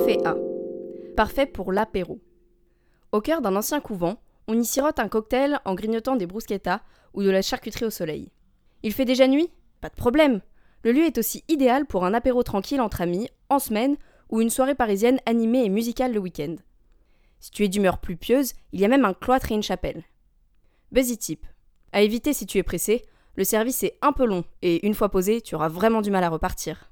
Café Parfait pour l'apéro. Au cœur d'un ancien couvent, on y sirote un cocktail en grignotant des bruschettas ou de la charcuterie au soleil. Il fait déjà nuit? Pas de problème. Le lieu est aussi idéal pour un apéro tranquille entre amis, en semaine, ou une soirée parisienne animée et musicale le week-end. Si tu es d'humeur plus pieuse, il y a même un cloître et une chapelle. Busy tip. À éviter si tu es pressé, le service est un peu long et une fois posé, tu auras vraiment du mal à repartir.